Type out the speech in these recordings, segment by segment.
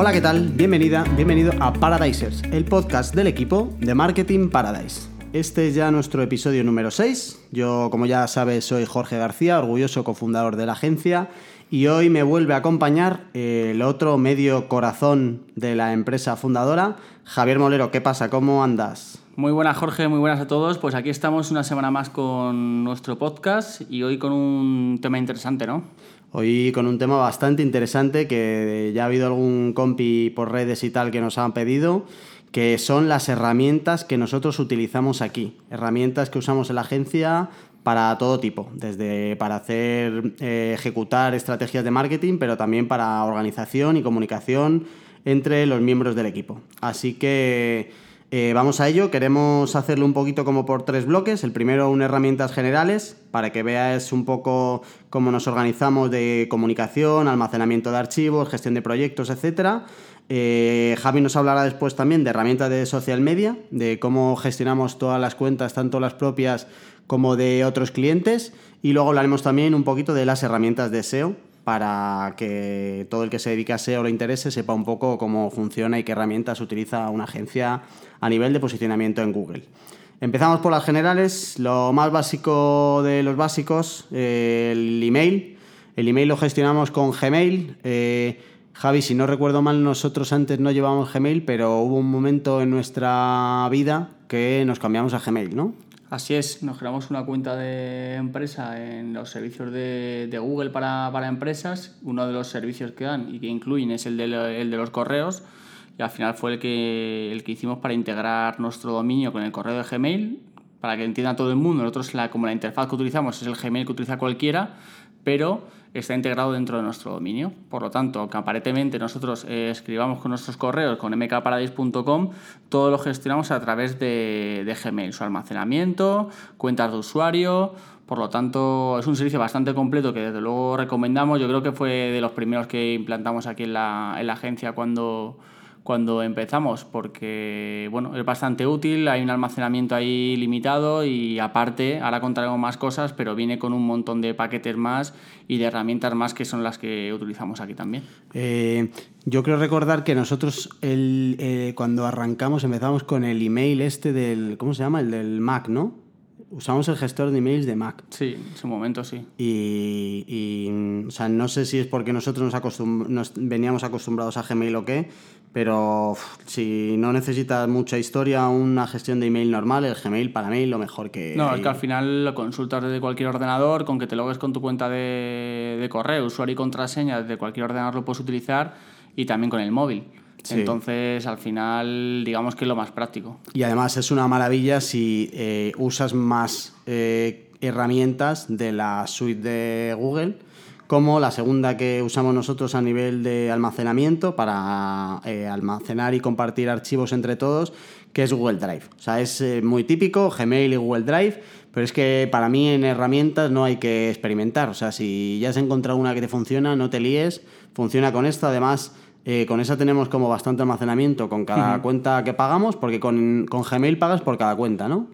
Hola, ¿qué tal? Bienvenida, bienvenido a Paradisers, el podcast del equipo de Marketing Paradise. Este es ya nuestro episodio número 6. Yo, como ya sabes, soy Jorge García, orgulloso cofundador de la agencia, y hoy me vuelve a acompañar el otro medio corazón de la empresa fundadora, Javier Molero. ¿Qué pasa? ¿Cómo andas? Muy buenas, Jorge, muy buenas a todos. Pues aquí estamos una semana más con nuestro podcast y hoy con un tema interesante, ¿no? Hoy con un tema bastante interesante que ya ha habido algún compi por redes y tal que nos han pedido, que son las herramientas que nosotros utilizamos aquí. Herramientas que usamos en la agencia para todo tipo, desde para hacer eh, ejecutar estrategias de marketing, pero también para organización y comunicación entre los miembros del equipo. Así que eh, vamos a ello, queremos hacerlo un poquito como por tres bloques. El primero, unas herramientas generales, para que veas un poco cómo nos organizamos de comunicación, almacenamiento de archivos, gestión de proyectos, etc. Eh, Javi nos hablará después también de herramientas de social media, de cómo gestionamos todas las cuentas, tanto las propias como de otros clientes. Y luego hablaremos también un poquito de las herramientas de SEO, para que todo el que se dedique a SEO le interese sepa un poco cómo funciona y qué herramientas utiliza una agencia a nivel de posicionamiento en Google. Empezamos por las generales. Lo más básico de los básicos, eh, el email. El email lo gestionamos con Gmail. Eh, Javi, si no recuerdo mal, nosotros antes no llevábamos Gmail, pero hubo un momento en nuestra vida que nos cambiamos a Gmail, ¿no? Así es, nos creamos una cuenta de empresa en los servicios de, Google para, empresas. Uno de los servicios que dan y que incluyen es el de, de los correos. Y al final fue el que, el que hicimos para integrar nuestro dominio con el correo de Gmail, para que entienda todo el mundo. Nosotros, la, como la interfaz que utilizamos es el Gmail que utiliza cualquiera, pero está integrado dentro de nuestro dominio. Por lo tanto, aunque aparentemente nosotros eh, escribamos con nuestros correos con mkparadise.com, todo lo gestionamos a través de, de, Gmail, su almacenamiento, cuentas de usuario. Por lo tanto, es un servicio bastante completo que desde luego recomendamos. Yo creo que fue de los primeros que implantamos aquí en la, en la agencia cuando, cuando empezamos, porque bueno, es bastante útil, hay un almacenamiento ahí limitado y aparte, ahora contaremos más cosas, pero viene con un montón de paquetes más y de herramientas más que son las que utilizamos aquí también. Eh, yo creo recordar que nosotros el, eh, cuando arrancamos empezamos con el email este del, ¿cómo se llama? El del Mac, ¿no? Usamos el gestor de emails de Mac. Sí, en su momento sí. Y, o sea, no sé si es porque nosotros nos, nos veníamos acostumbrados a Gmail o qué, pero si no necesitas mucha historia, una gestión de email normal, el Gmail para mí lo mejor que... No, es que al final lo consultas desde cualquier ordenador, con que te logues con tu cuenta de, de correo, usuario y contraseña, desde cualquier ordenador lo puedes utilizar y también con el móvil. Entonces, al final, digamos que es lo más práctico. Y además es una maravilla si eh, usas más eh, herramientas de la suite de Google como la segunda que usamos nosotros a nivel de almacenamiento para eh, almacenar y compartir archivos entre todos, que es Google Drive. O sea, es eh, muy típico, Gmail y Google Drive, pero es que para mí en herramientas no hay que experimentar. O sea, si ya has encontrado una que te funciona, no te líes, funciona con esta, además... Eh, con esa tenemos como bastante almacenamiento con cada cuenta que pagamos, porque con, con Gmail pagas por cada cuenta, ¿no?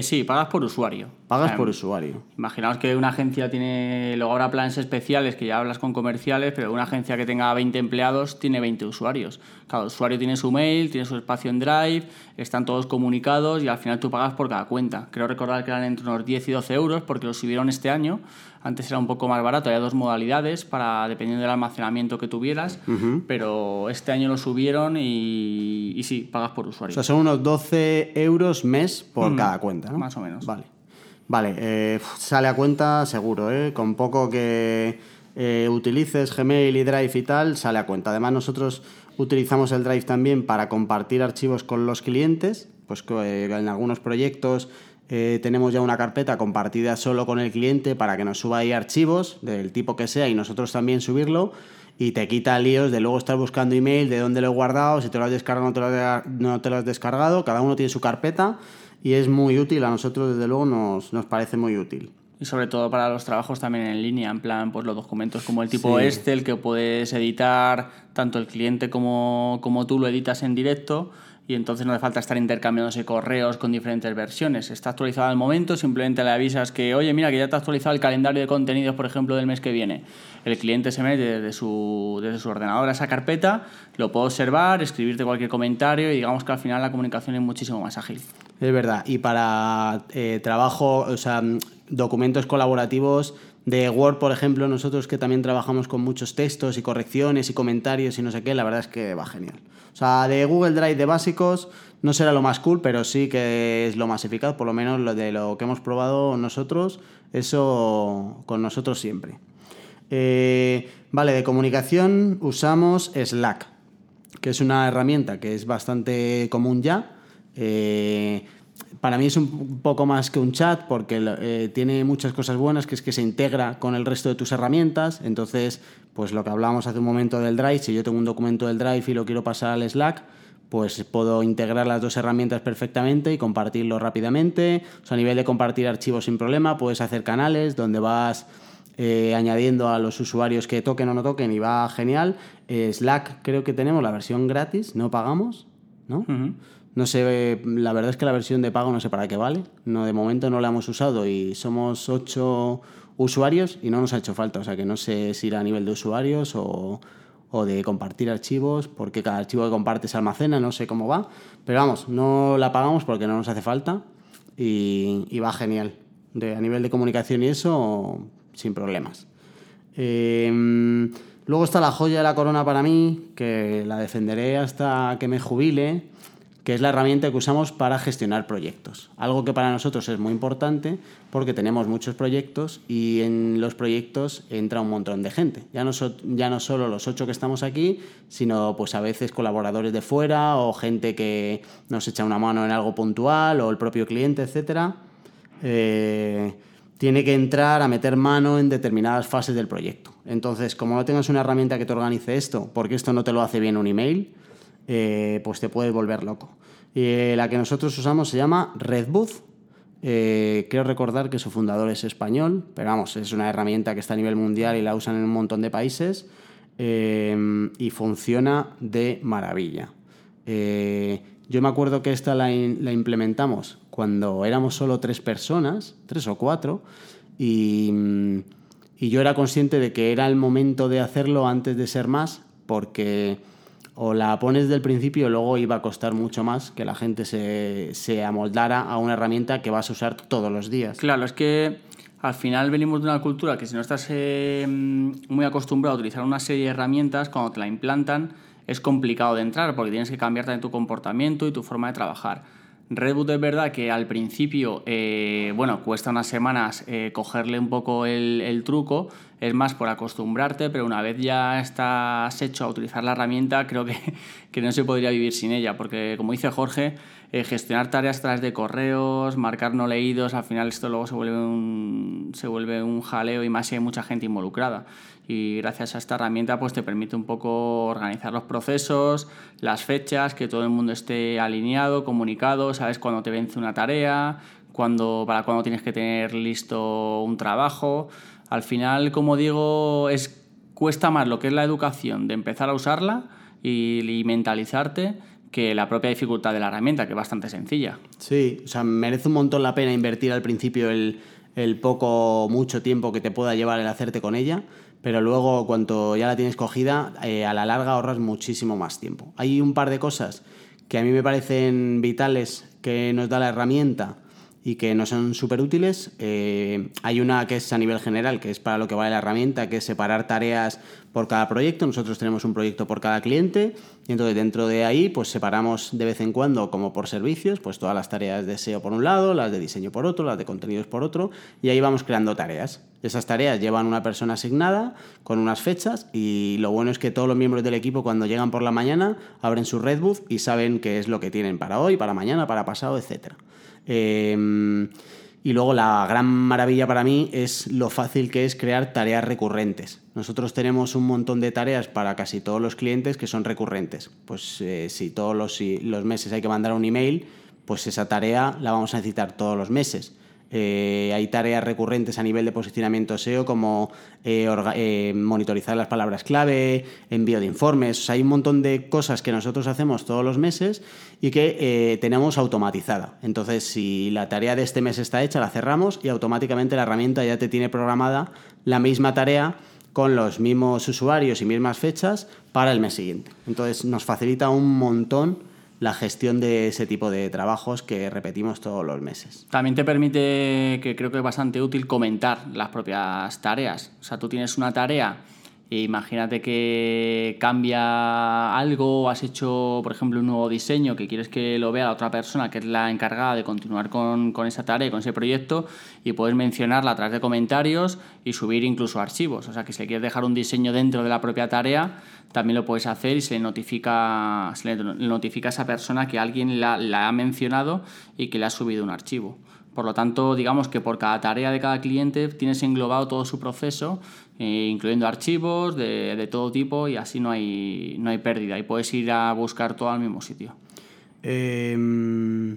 sí, pagas por usuario. Pagas por usuario. Imaginaos que una agencia tiene, luego habrá planes especiales que ya hablas con comerciales, pero una agencia que tenga 20 empleados tiene 20 usuarios. Cada usuario tiene su mail, tiene su espacio en Drive, están todos comunicados y al final tú pagas por cada cuenta. Creo recordar que eran entre unos 10 y 12 euros porque lo subieron este año. Antes era un poco más barato, había dos modalidades para dependiendo del almacenamiento que tuvieras, pero este año lo subieron y, y, sí, pagas por usuario. O sea, son unos 12 euros mes por cada cuenta, ¿no? Más o menos. Vale. Vale, eh, sale a cuenta seguro, ¿eh? Con poco que eh, utilices Gmail y Drive y tal, sale a cuenta. Además, nosotros utilizamos el Drive también para compartir archivos con los clientes, pues en algunos proyectos tenemos ya una carpeta compartida solo con el cliente para que nos suba ahí archivos del tipo que sea y nosotros también subirlo y te quita líos de luego estar buscando email, de dónde lo he guardado, si te lo has descargado o no te lo, has descargado, cada uno tiene su carpeta y es muy útil, a nosotros desde luego nos, nos parece muy útil. Y sobre todo para los trabajos también en línea, en plan, pues los documentos como el tipo este, el que puedes editar tanto el cliente como, como tú lo editas en directo y entonces no hace falta estar intercambiándose correos con diferentes versiones. Está actualizado al momento, simplemente le avisas que, oye, mira, que ya te ha actualizado el calendario de contenidos, por ejemplo, del mes que viene. El cliente se mete desde su, desde su ordenador a esa carpeta, lo puede observar, escribirte cualquier comentario y digamos que al final la comunicación es muchísimo más ágil. Es verdad. Y para eh, trabajo, o sea, documentos colaborativos de Word, por ejemplo, nosotros que también trabajamos con muchos textos y correcciones y comentarios y no sé qué, la verdad es que va genial. O sea, de Google Drive de básicos no será lo más cool, pero sí que es lo más eficaz, por lo menos lo de lo que hemos probado nosotros, eso con nosotros siempre. Eh, vale, de comunicación usamos Slack, que es una herramienta que es bastante común ya. Eh, para mí es un poco más que un chat porque eh, tiene muchas cosas buenas, que es que se integra con el resto de tus herramientas. Entonces, pues lo que hablábamos hace un momento del Drive, si yo tengo un documento del Drive y lo quiero pasar al Slack, pues puedo integrar las dos herramientas perfectamente y compartirlo rápidamente. O a nivel de compartir archivos sin problema, puedes hacer canales donde vas eh, añadiendo a los usuarios que toquen o no toquen y va genial. Eh, Slack creo que tenemos la versión gratis, no pagamos, ¿no? No sé, la verdad es que la versión de pago no sé para qué vale. No, de momento no la hemos usado y somos ocho usuarios y no nos ha hecho falta. O sea que no sé si irá a nivel de usuarios o, de compartir archivos, porque cada archivo que compartes almacena, no sé cómo va. Pero vamos, no la pagamos porque no nos hace falta y, va genial. A nivel de comunicación y eso, sin problemas. Em, luego está la joya de la corona para mí, que la defenderé hasta que me jubile que es la herramienta que usamos para gestionar proyectos. Algo que para nosotros es muy importante porque tenemos muchos proyectos y en los proyectos entra un montón de gente. Ya no, ya no solo los ocho que estamos aquí, sino pues a veces colaboradores de fuera o gente que nos echa una mano en algo puntual o el propio cliente, etc. Eh, tiene que entrar a meter mano en determinadas fases del proyecto. Entonces, como no tengas una herramienta que te organice esto, porque esto no te lo hace bien un email, eh, pues te puedes volver loco. Eh, la que nosotros usamos se llama Redbooth. Eh, quiero recordar que su fundador es español, pero vamos, es una herramienta que está a nivel mundial y la usan en un montón de países y funciona de maravilla. yo me acuerdo que esta la, implementamos cuando éramos solo tres personas, tres o cuatro, y, y yo era consciente de que era el momento de hacerlo antes de ser más, porque o la pones del principio luego iba a costar mucho más que la gente se, se amoldara a una herramienta que vas a usar todos los días. Claro, es que al final venimos de una cultura que si no estás eh, muy acostumbrado a utilizar una serie de herramientas, cuando te la implantan es complicado de entrar porque tienes que cambiar también tu comportamiento y tu forma de trabajar. Redboot es verdad que al principio, eh, bueno, cuesta unas semanas eh, cogerle un poco el, el, truco, es más por acostumbrarte, pero una vez ya estás hecho a utilizar la herramienta, creo que, que no se podría vivir sin ella, porque como dice Jorge, eh, gestionar tareas tras de correos, marcar no leídos, al final esto luego se vuelve un, se vuelve un jaleo y más si hay mucha gente involucrada. Y gracias a esta herramienta pues te permite un poco organizar los procesos, las fechas, que todo el mundo esté alineado, comunicado, sabes cuándo te vence una tarea, cuándo, para cuándo tienes que tener listo un trabajo. Al final, como digo, es, cuesta más lo que es la educación de empezar a usarla y, y mentalizarte que la propia dificultad de la herramienta, que es bastante sencilla. Sí, o sea, merece un montón la pena invertir al principio el, el poco mucho tiempo que te pueda llevar el hacerte con ella, pero luego cuando ya la tienes cogida, eh, a la larga ahorras muchísimo más tiempo. Hay un par de cosas que a mí me parecen vitales que nos da la herramienta y que no son súper útiles. Eh, hay una que es a nivel general, que es para lo que vale la herramienta, que es separar tareas por cada proyecto. Nosotros tenemos un proyecto por cada cliente y entonces dentro de ahí pues separamos de vez en cuando como por servicios, pues todas las tareas de SEO por un lado, las de diseño por otro, las de contenidos por otro y ahí vamos creando tareas. Esas tareas llevan una persona asignada con unas fechas y lo bueno es que todos los miembros del equipo cuando llegan por la mañana abren su Redbooth y saben qué es lo que tienen para hoy, para mañana, para pasado, etcétera. Em, y luego la gran maravilla para mí es lo fácil que es crear tareas recurrentes. Nosotros tenemos un montón de tareas para casi todos los clientes que son recurrentes. Pues eh, si todos los, los, meses hay que mandar un email, pues esa tarea la vamos a necesitar todos los meses. Eh, hay tareas recurrentes a nivel de posicionamiento SEO como eh, eh, monitorizar las palabras clave, envío de informes. hay un montón de cosas que nosotros hacemos todos los meses y que tenemos automatizada. Entonces, si la tarea de este mes está hecha, la cerramos y automáticamente la herramienta ya te tiene programada la misma tarea con los mismos usuarios y mismas fechas para el mes siguiente. Entonces, nos facilita un montón la gestión de ese tipo de trabajos que repetimos todos los meses. También te permite, que creo que es bastante útil, comentar las propias tareas. O sea, tú tienes una tarea imagínate que cambia algo has hecho, por ejemplo, un nuevo diseño que quieres que lo vea la otra persona que es la encargada de continuar con, con esa tarea, con ese proyecto, y puedes mencionarla a través de comentarios y subir incluso archivos. O sea, que si quieres dejar un diseño dentro de la propia tarea, también lo puedes hacer y se le notifica, se le notifica a esa persona que alguien la, la ha mencionado y que le ha subido un archivo. Por lo tanto, digamos que por cada tarea de cada cliente tienes englobado todo su proceso, eh, incluyendo archivos de, todo tipo y así no hay, no hay pérdida y puedes ir a buscar todo al mismo sitio. Eh,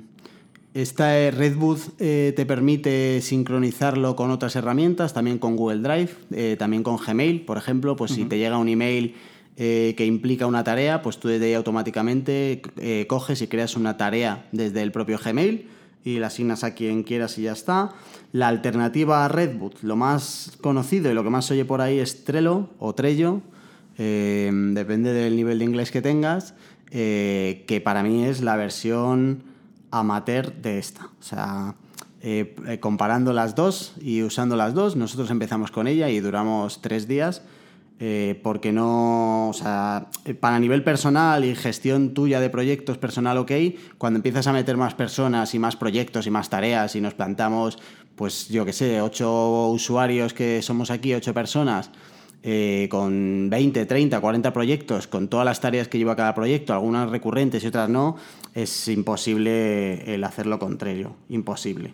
esta Redboot eh, te permite sincronizarlo con otras herramientas, también con Google Drive, eh, también con Gmail, por ejemplo, pues si te llega un email que implica una tarea, pues tú desde ahí automáticamente coges y creas una tarea desde el propio Gmail y la asignas a quien quieras y ya está. La alternativa a Redboot, lo más conocido y lo que más se oye por ahí es Trello o Trello, eh, depende del nivel de inglés que tengas, eh, que para mí es la versión amateur de esta. O sea, eh, comparando las dos y usando las dos, nosotros empezamos con ella y duramos tres días eh, porque no, o sea, para nivel personal y gestión tuya de proyectos personal, ok, cuando empiezas a meter más personas y más proyectos y más tareas y nos plantamos, pues yo qué sé, ocho usuarios que somos aquí, ocho personas, eh, con 20, 30, 40 proyectos, con todas las tareas que lleva cada proyecto, algunas recurrentes y otras no, es imposible el hacerlo contrario, imposible.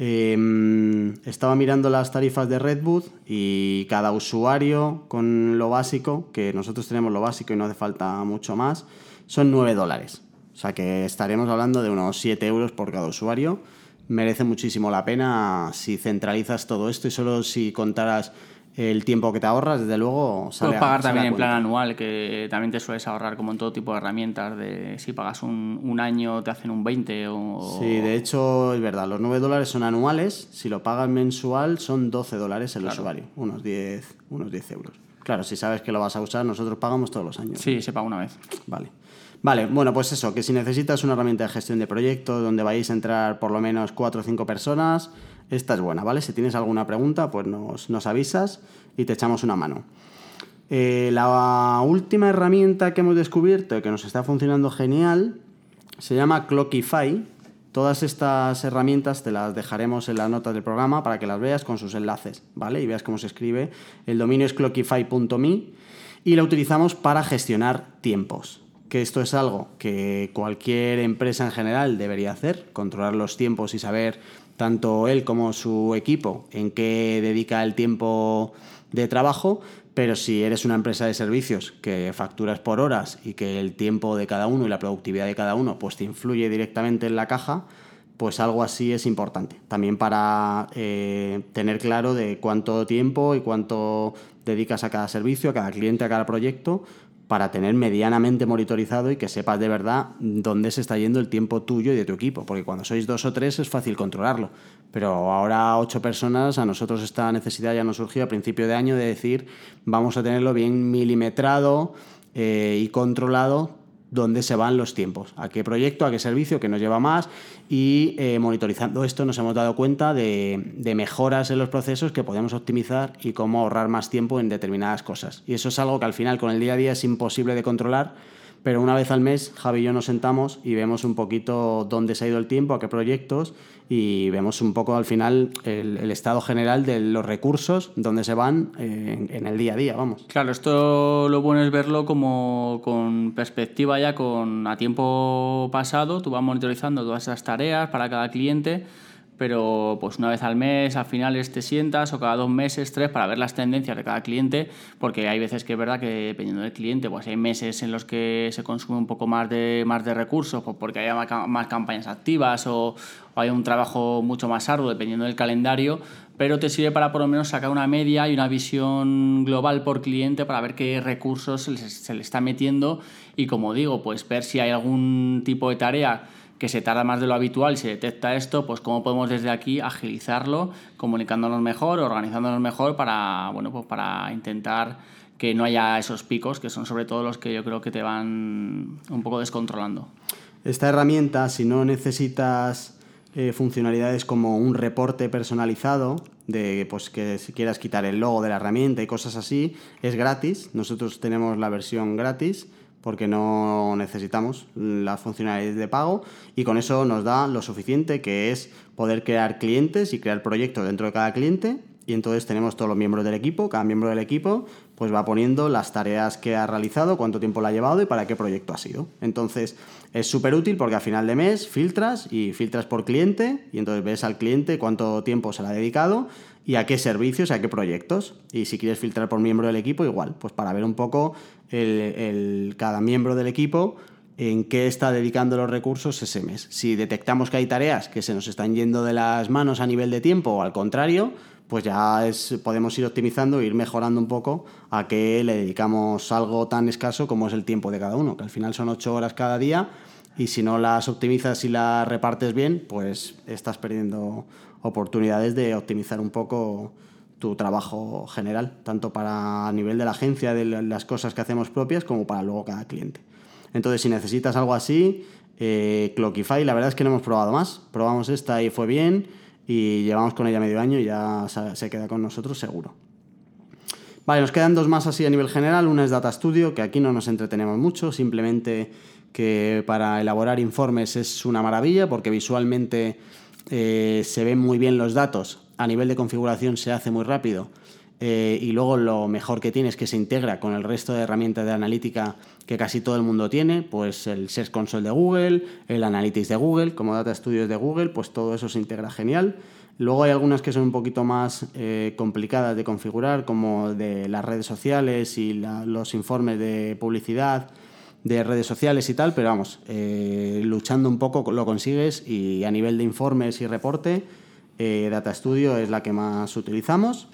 Em, estaba mirando las tarifas de Redwood y cada usuario con lo básico, que nosotros tenemos lo básico y no hace falta mucho más, son 9 dólares. O sea que estaremos hablando de unos 7 euros por cada usuario. Merece muchísimo la pena si centralizas todo esto y solo si contaras el tiempo que te ahorras, desde luego, sale Puedes pagar también en plan anual, que también te sueles ahorrar como en todo tipo de herramientas, de si pagas un, un año te hacen un 20 o... Sí, de hecho es verdad, los 9 dólares son anuales, si lo pagas mensual son 12 dólares el usuario, unos 10, unos 10 euros. Claro, si sabes que lo vas a usar, nosotros pagamos todos los años. Sí, se paga una vez. Vale. Vale, bueno, pues eso, que si necesitas una herramienta de gestión de proyectos donde vais a entrar por lo menos 4 o 5 personas, esta es buena, ¿vale? Si tienes alguna pregunta, pues nos, avisas y te echamos una mano. Eh, la última herramienta que hemos descubierto y que nos está funcionando genial se llama Clockify. Todas estas herramientas te las dejaremos en las notas del programa para que las veas con sus enlaces, ¿vale? Y veas cómo se escribe. El dominio es clockify.me y la utilizamos para gestionar tiempos. Que esto es algo que cualquier empresa en general debería hacer, controlar los tiempos y saber tanto él como su equipo, en qué dedica el tiempo de trabajo, pero si eres una empresa de servicios que facturas por horas y que el tiempo de cada uno y la productividad de cada uno pues te influye directamente en la caja, pues algo así es importante. También para eh, tener claro de cuánto tiempo y cuánto dedicas a cada servicio, a cada cliente, a cada proyecto, para tener medianamente monitorizado y que sepas de verdad dónde se está yendo el tiempo tuyo y de tu equipo, porque cuando sois dos o tres es fácil controlarlo, pero ahora ocho personas, a nosotros esta necesidad ya nos surgió a principio de año de decir vamos a tenerlo bien milimetrado eh, y controlado dónde se van los tiempos, a qué proyecto, a qué servicio, que nos lleva más y eh, monitorizando esto nos hemos dado cuenta de, de, mejoras en los procesos que podemos optimizar y cómo ahorrar más tiempo en determinadas cosas. Y eso es algo que al final con el día a día es imposible de controlar pero una vez al mes Javi y yo nos sentamos y vemos un poquito dónde se ha ido el tiempo, a qué proyectos y vemos un poco al final el, estado general de los recursos, dónde se van eh, en, el día a día, vamos. Claro, esto lo bueno es verlo como con perspectiva ya con a tiempo pasado, tú vas monitorizando todas esas tareas para cada cliente pero pues una vez al mes, al final te sientas o cada dos meses, tres, para ver las tendencias de cada cliente, porque hay veces que es verdad que dependiendo del cliente, pues hay meses en los que se consume un poco más de, más de recursos, pues porque hay más campañas activas o, o hay un trabajo mucho más arduo dependiendo del calendario, pero te sirve para por lo menos sacar una media y una visión global por cliente para ver qué recursos se le está metiendo. Y como digo, pues ver si hay algún tipo de tarea que se tarda más de lo habitual y se detecta esto, pues cómo podemos desde aquí agilizarlo, comunicándonos mejor, organizándonos mejor para, bueno, pues para intentar que no haya esos picos, que son sobre todo los que yo creo que te van un poco descontrolando. Esta herramienta, si no necesitas eh, funcionalidades como un reporte personalizado, de pues que si quieras quitar el logo de la herramienta y cosas así, es gratis. Nosotros tenemos la versión gratis porque no necesitamos las funcionalidades de pago y con eso nos da lo suficiente que es poder crear clientes y crear proyectos dentro de cada cliente. Y entonces tenemos todos los miembros del equipo, cada miembro del equipo pues va poniendo las tareas que ha realizado, cuánto tiempo le ha llevado y para qué proyecto ha sido. Entonces es súper útil porque a final de mes filtras y filtras por cliente y entonces ves al cliente cuánto tiempo se le ha dedicado y a qué servicios, a qué proyectos. Y si quieres filtrar por miembro del equipo, igual, pues para ver un poco el, cada miembro del equipo en qué está dedicando los recursos ese mes. Si detectamos que hay tareas que se nos están yendo de las manos a nivel de tiempo o al contrario, pues ya podemos ir optimizando ir mejorando un poco a qué le dedicamos algo tan escaso como es el tiempo de cada uno, que al final son ocho horas cada día y si no las optimizas y las repartes bien, pues estás perdiendo oportunidades de optimizar un poco tu trabajo general, tanto para a nivel de la agencia, de las cosas que hacemos propias, como para luego cada cliente. Entonces, si necesitas algo así, eh, Clockify, la verdad es que no hemos probado más. Probamos esta y fue bien, y llevamos con ella medio año y ya se queda con nosotros seguro. Vale, nos quedan dos más así a nivel general. Una es Data Studio, que aquí no nos entretenemos mucho, simplemente que para elaborar informes es una maravilla porque visualmente eh, se ven muy bien los datos, a nivel de configuración se hace muy rápido eh, y luego lo mejor que tiene es que se integra con el resto de herramientas de analítica que casi todo el mundo tiene, pues el Search Console de Google, el Analytics de Google, como Data Studios de Google, pues todo eso se integra genial. Luego hay algunas que son un poquito más eh, complicadas de configurar, como de las redes sociales y los informes de publicidad de redes sociales y tal, pero vamos, eh, luchando un poco lo consigues y a nivel de informes y reporte, Data Studio es la que más utilizamos.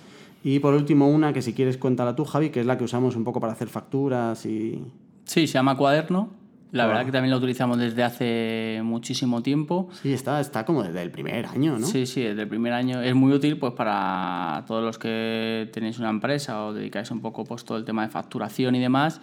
Y por último, una que si quieres cuéntala tú, Javi, que es la que usamos un poco para hacer facturas y... Sí, se llama Cuaderno la verdad que también lo utilizamos desde hace muchísimo tiempo. Sí, está, está como desde el primer año, ¿no? Sí, sí, desde el primer año. Es muy útil pues para todos los que tenéis una empresa o dedicáis un poco pues todo el tema de facturación y demás.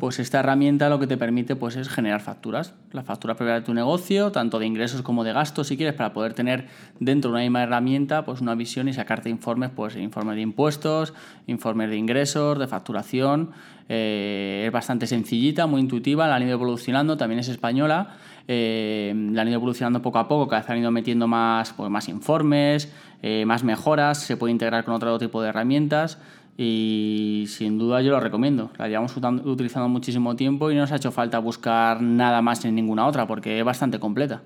Pues esta herramienta lo que te permite pues es generar facturas. Las facturas previas de tu negocio, tanto de ingresos como de gastos si quieres, para poder tener dentro de una misma herramienta pues una visión y sacarte informes, pues informes de impuestos, informes de ingresos, de facturación eh, es bastante sencillita, muy intuitiva, la han ido evolucionando, también es española. Eh, la han ido evolucionando poco a poco, cada vez han ido metiendo más, pues, más informes, eh, más mejoras, se puede integrar con otro tipo de herramientas y sin duda yo lo recomiendo. La llevamos utilizando muchísimo tiempo y no nos ha hecho falta buscar nada más en ninguna otra porque es bastante completa.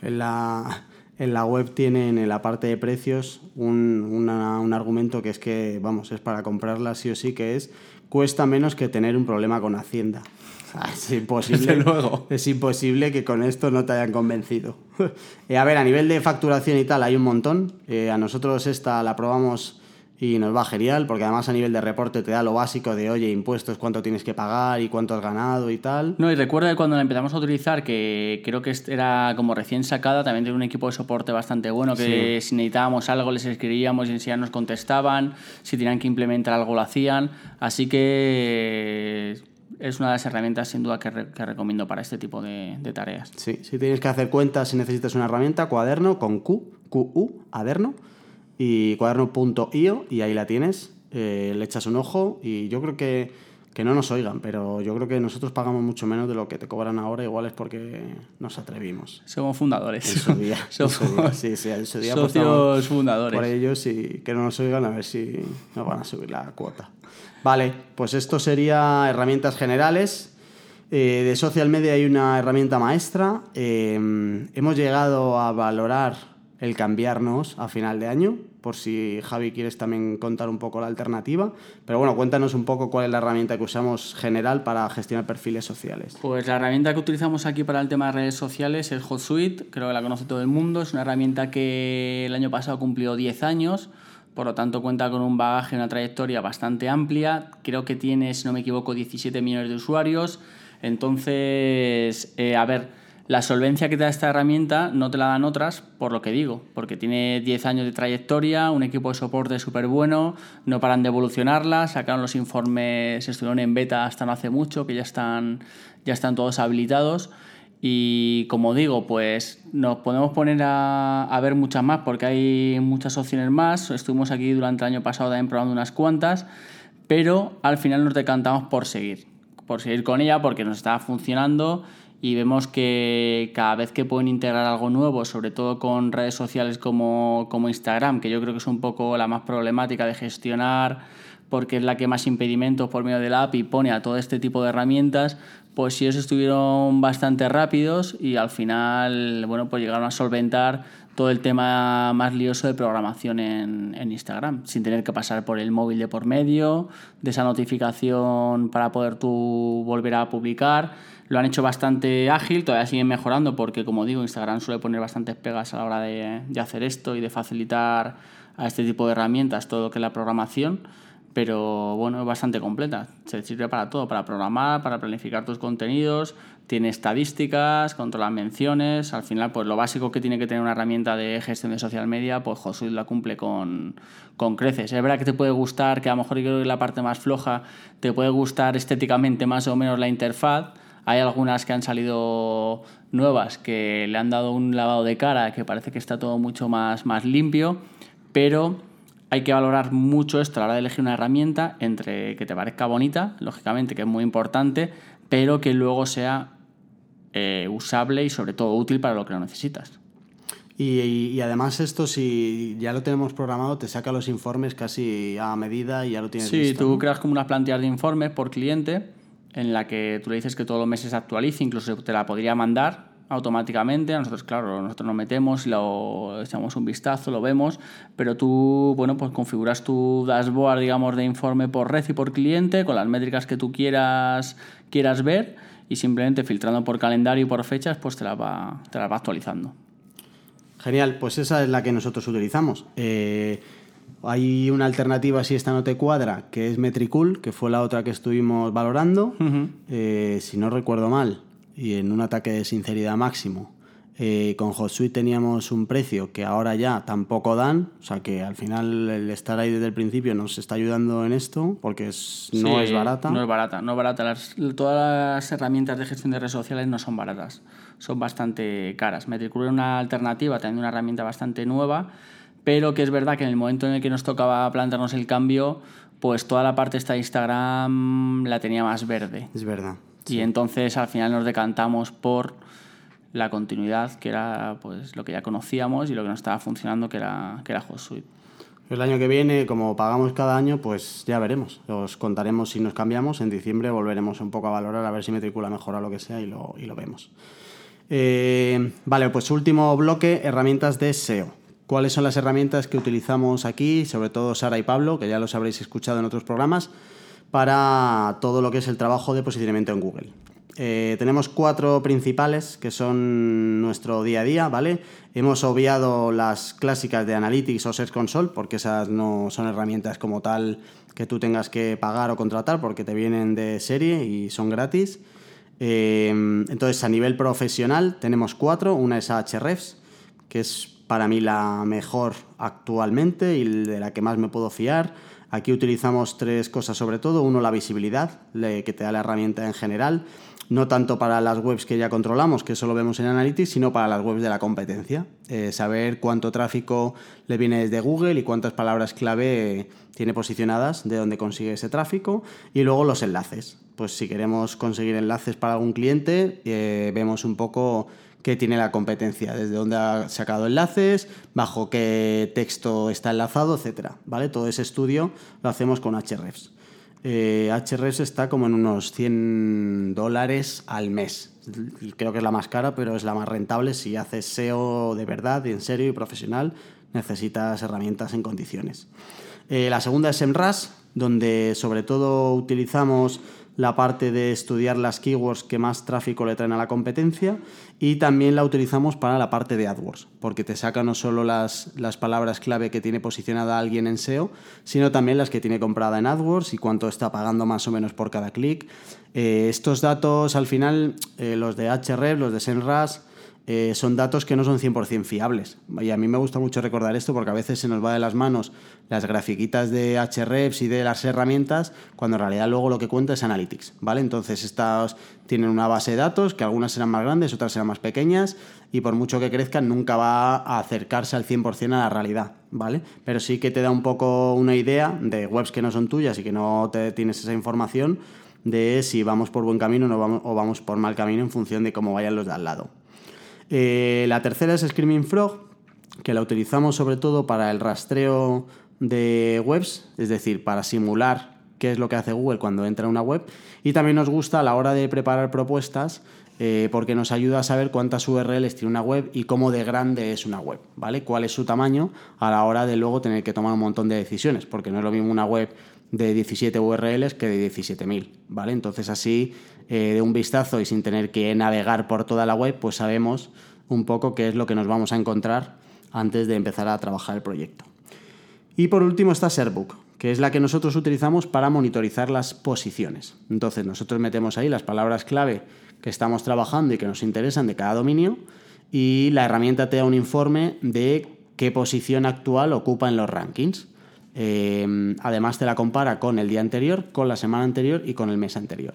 En la, en la web tienen en la parte de precios un, un argumento que es que, vamos, es para comprarla sí o sí, que es cuesta menos que tener un problema con Hacienda. es imposible. luego. Es imposible que con esto no te hayan convencido. Eh, a ver, a nivel de facturación y tal hay un montón. Eh, a nosotros esta la probamos y nos va genial, porque además a nivel de reporte te da lo básico de, oye, impuestos, cuánto tienes que pagar y cuánto has ganado y tal. No, y recuerda que cuando la empezamos a utilizar, que creo que era como recién sacada, también tenía un equipo de soporte bastante bueno, que si necesitábamos algo les escribíamos y enseguida nos contestaban, si tenían que implementar algo lo hacían, así que es una de las herramientas sin duda que, recomiendo para este tipo de, de, tareas. Sí, si tienes que hacer cuentas, si necesitas una herramienta, cuaderno con Q, QU, aderno y cuaderno.io y ahí la tienes, eh, le echas un ojo y yo creo que, que, no nos oigan, pero yo creo que nosotros pagamos mucho menos de lo que te cobran ahora, igual es porque nos atrevimos. Somos fundadores. En su día. Somos sí, sí, en su día socios fundadores. Por ellos y que no nos oigan a ver si nos van a subir la cuota. Vale, pues esto sería herramientas generales. Eh, de social media hay una herramienta maestra. Eh, hemos llegado a valorar el cambiarnos a final de año, por si Javi quieres también contar un poco la alternativa. Pero bueno, cuéntanos un poco cuál es la herramienta que usamos general para gestionar perfiles sociales. Pues la herramienta que utilizamos aquí para el tema de redes sociales es HotSuite, creo que la conoce todo el mundo, es una herramienta que el año pasado cumplió 10 años, por lo tanto cuenta con un bagaje, una trayectoria bastante amplia, creo que tiene, si no me equivoco, 17 millones de usuarios, entonces, eh, a ver, la solvencia que te da esta herramienta no te la dan otras, por lo que digo, porque tiene 10 años de trayectoria, un equipo de soporte súper bueno, no paran de evolucionarla, sacaron los informes, estuvieron en beta hasta no hace mucho, que ya están, ya están todos habilitados. Y como digo, pues nos podemos poner a, a, ver muchas más porque hay muchas opciones más. Estuvimos aquí durante el año pasado también probando unas cuantas, pero al final nos decantamos por seguir, por seguir con ella porque nos estaba funcionando y vemos que cada vez que pueden integrar algo nuevo, sobre todo con redes sociales como, como Instagram, que yo creo que es un poco la más problemática de gestionar porque es la que más impedimentos por medio de la API pone a todo este tipo de herramientas, pues ellos estuvieron bastante rápidos y al final, bueno, pues llegaron a solventar todo el tema más lioso de programación en, en, Instagram, sin tener que pasar por el móvil de por medio, de esa notificación para poder tú volver a publicar. Lo han hecho bastante ágil, todavía siguen mejorando porque, como digo, Instagram suele poner bastantes pegas a la hora de, de hacer esto y de facilitar a este tipo de herramientas todo lo que es la programación pero bueno, es bastante completa. Se sirve para todo, para programar, para planificar tus contenidos, tiene estadísticas, controla menciones, al final pues lo básico que tiene que tener una herramienta de gestión de social media, pues Josué la cumple con, con creces. Es verdad que te puede gustar, que a lo mejor yo creo que la parte más floja, te puede gustar estéticamente más o menos la interfaz, hay algunas que han salido nuevas que le han dado un lavado de cara, que parece que está todo mucho más, más limpio, pero hay que valorar mucho esto a la hora de elegir una herramienta entre que te parezca bonita, lógicamente, que es muy importante, pero que luego sea eh, usable y sobre todo útil para lo que lo necesitas. Y, y, además esto, si ya lo tenemos programado, te saca los informes casi a medida y ya lo tienes Sí, listo, tú ¿no? creas como unas plantillas de informes por cliente en la que tú le dices que todos los meses actualice, incluso te la podría mandar automáticamente. Nosotros, claro, nosotros nos metemos y lo echamos un vistazo, lo vemos, pero tú, bueno, pues configuras tu dashboard, digamos, de informe por red y por cliente con las métricas que tú quieras, quieras ver y simplemente filtrando por calendario y por fechas, pues te las va, te las va actualizando. Genial, pues esa es la que nosotros utilizamos. Eh, hay una alternativa si esta no te cuadra, que es Metricool, que fue la otra que estuvimos valorando. Uh -huh. eh, si no recuerdo mal, y en un ataque de sinceridad máximo. Eh, con HotSuite teníamos un precio que ahora ya tampoco dan, o sea que al final el estar ahí desde el principio nos está ayudando en esto porque es, no es barata. No es barata, no es barata. Las, todas las herramientas de gestión de redes sociales no son baratas, son bastante caras. Metricool es una alternativa, también una herramienta bastante nueva, pero que es verdad que en el momento en el que nos tocaba plantearnos el cambio, pues toda la parte esta de Instagram la tenía más verde. Es verdad. Sí. Y entonces al final nos decantamos por la continuidad, que era pues lo que ya conocíamos y lo que nos estaba funcionando, que era, que era HotSuite. El año que viene, como pagamos cada año, pues ya veremos. Os contaremos si nos cambiamos. En diciembre volveremos un poco a valorar, a ver si Metricula mejora lo que sea y lo, y lo vemos. Eh, vale, pues último bloque, herramientas de SEO. ¿Cuáles son las herramientas que utilizamos aquí, sobre todo Sara y Pablo, que ya los habréis escuchado en otros programas? para todo lo que es el trabajo de posicionamiento en Google. Eh, tenemos cuatro principales que son nuestro día a día, ¿vale? Hemos obviado las clásicas de Analytics o Search Console porque esas no son herramientas como tal que tú tengas que pagar o contratar porque te vienen de serie y son gratis. Eh, entonces, a nivel profesional tenemos cuatro. Una es Ahrefs, que es para mí la mejor actualmente y de la que más me puedo fiar Aquí utilizamos tres cosas sobre todo. Uno, la visibilidad que te da la herramienta en general. No tanto para las webs que ya controlamos, que eso lo vemos en Analytics, sino para las webs de la competencia. Eh, saber cuánto tráfico le viene desde Google y cuántas palabras clave tiene posicionadas, de dónde consigue ese tráfico. Y luego los enlaces. Pues si queremos conseguir enlaces para algún cliente, eh, vemos un poco qué tiene la competencia, desde dónde ha sacado enlaces, bajo qué texto está enlazado, etcétera, ¿vale? Todo ese estudio lo hacemos con Ahrefs. eh, HRS está como en unos 100 dólares al mes. Creo que es la más cara, pero es la más rentable. Si haces SEO de verdad, en serio y profesional, necesitas herramientas en condiciones. Eh, la segunda es SEMrush, donde sobre todo utilizamos la parte de estudiar las keywords que más tráfico le traen a la competencia y también la utilizamos para la parte de AdWords, porque te saca no solo las, las palabras clave que tiene posicionada alguien en SEO, sino también las que tiene comprada en AdWords y cuánto está pagando más o menos por cada clic. Eh, estos datos al final, eh, los de HREF, los de SEMrush, eh, son datos que no son 100% fiables. Y a mí me gusta mucho recordar esto porque a veces se nos va de las manos las grafiquitas de HREFs y de las herramientas, cuando en realidad luego lo que cuenta es Analytics, ¿vale? Entonces estas tienen una base de datos que algunas serán más grandes, otras serán más pequeñas y por mucho que crezcan nunca va a acercarse al 100% a la realidad, ¿vale? Pero sí que te da un poco una idea de webs que no son tuyas y que no te tienes esa información de si vamos por buen camino o vamos por mal camino en función de cómo vayan los de al lado. Eh, la tercera es Screaming Frog, que la utilizamos sobre todo para el rastreo de webs, es decir, para simular qué es lo que hace Google cuando entra a una web. Y también nos gusta a la hora de preparar propuestas eh, porque nos ayuda a saber cuántas URLs tiene una web y cómo de grande es una web, ¿vale? Cuál es su tamaño a la hora de luego tener que tomar un montón de decisiones, porque no es lo mismo una web de 17 URLs que de 17.000, ¿vale? Entonces así, eh, de un vistazo y sin tener que navegar por toda la web, pues sabemos un poco qué es lo que nos vamos a encontrar antes de empezar a trabajar el proyecto. Y por último está Sherbook, que es la que nosotros utilizamos para monitorizar las posiciones. Entonces nosotros metemos ahí las palabras clave que estamos trabajando y que nos interesan de cada dominio y la herramienta te da un informe de qué posición actual ocupa en los rankings. Eh, además te la compara con el día anterior, con la semana anterior y con el mes anterior.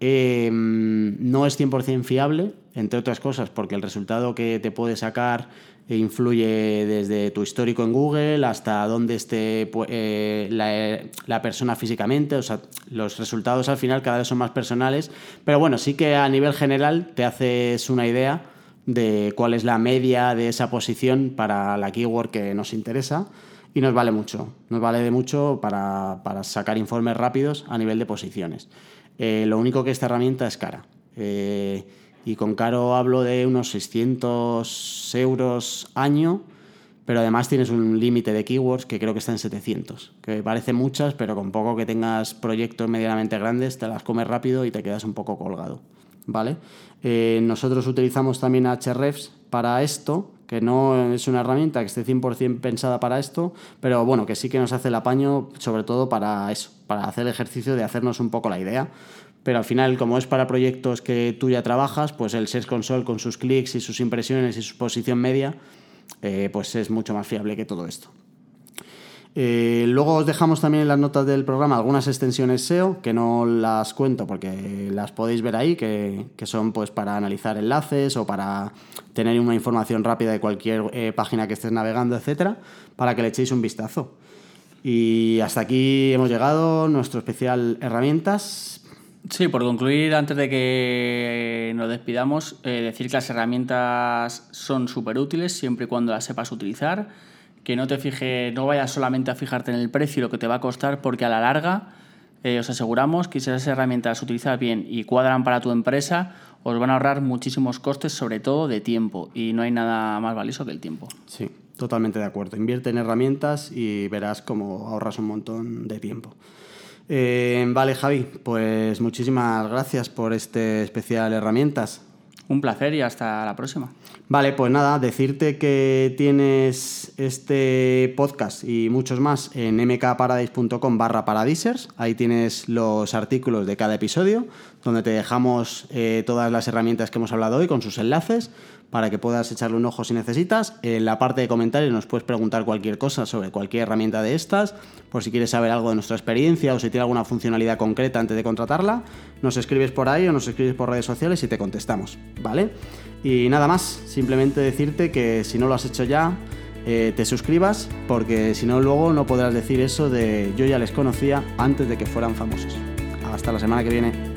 Eh, no es 100% fiable, entre otras cosas, porque el resultado que te puede sacar influye desde tu histórico en Google hasta dónde esté eh, la, persona físicamente. O sea, los resultados al final cada vez son más personales, pero bueno, sí que a nivel general te haces una idea de cuál es la media de esa posición para la keyword que nos interesa y nos vale mucho. Nos vale de mucho para, sacar informes rápidos a nivel de posiciones. Eh, lo único que esta herramienta es cara. Eh, y con caro hablo de unos 600 euros año, pero además tienes un límite de keywords que creo que está en 700, que parece muchas, pero con poco que tengas proyectos medianamente grandes te las comes rápido y te quedas un poco colgado. ¿Vale? Eh, nosotros utilizamos también HREFs para esto, que no es una herramienta que esté 100% pensada para esto, pero bueno, que sí que nos hace el apaño, sobre todo para eso, para hacer el ejercicio de hacernos un poco la idea. Pero al final, como es para proyectos que tú ya trabajas, pues el Search Console con sus clics y sus impresiones y su posición media, eh, pues es mucho más fiable que todo esto. Eh, luego os dejamos también en las notas del programa algunas extensiones SEO que no las cuento porque las podéis ver ahí, que, son pues para analizar enlaces o para tener una información rápida de cualquier eh, página que estés navegando, etcétera, para que le echéis un vistazo. Y hasta aquí hemos llegado, nuestro especial herramientas. Sí, por concluir, antes de que nos despidamos, eh, decir que las herramientas son súper útiles siempre y cuando las sepas utilizar que no te fije, no vayas solamente a fijarte en el precio y lo que te va a costar, porque a la larga eh, os aseguramos que si esas herramientas las utilizas bien y cuadran para tu empresa, os van a ahorrar muchísimos costes, sobre todo de tiempo, y no hay nada más valioso que el tiempo. Sí, totalmente de acuerdo. Invierte en herramientas y verás cómo ahorras un montón de tiempo. Eh, vale, Javi, pues muchísimas gracias por este especial herramientas. Un placer y hasta la próxima. Vale, pues nada, decirte que tienes este podcast y muchos más en mkparadise.com barra paradisers. Ahí tienes los artículos de cada episodio, donde te dejamos eh, todas las herramientas que hemos hablado hoy con sus enlaces para que puedas echarle un ojo si necesitas. En la parte de comentarios nos puedes preguntar cualquier cosa sobre cualquier herramienta de estas, por si quieres saber algo de nuestra experiencia o si tiene alguna funcionalidad concreta antes de contratarla, nos escribes por ahí o nos escribes por redes sociales y te contestamos, ¿vale? Y nada más, simplemente decirte que si no lo has hecho ya, eh, te suscribas, porque si no luego no podrás decir eso de yo ya les conocía antes de que fueran famosos. Hasta la semana que viene.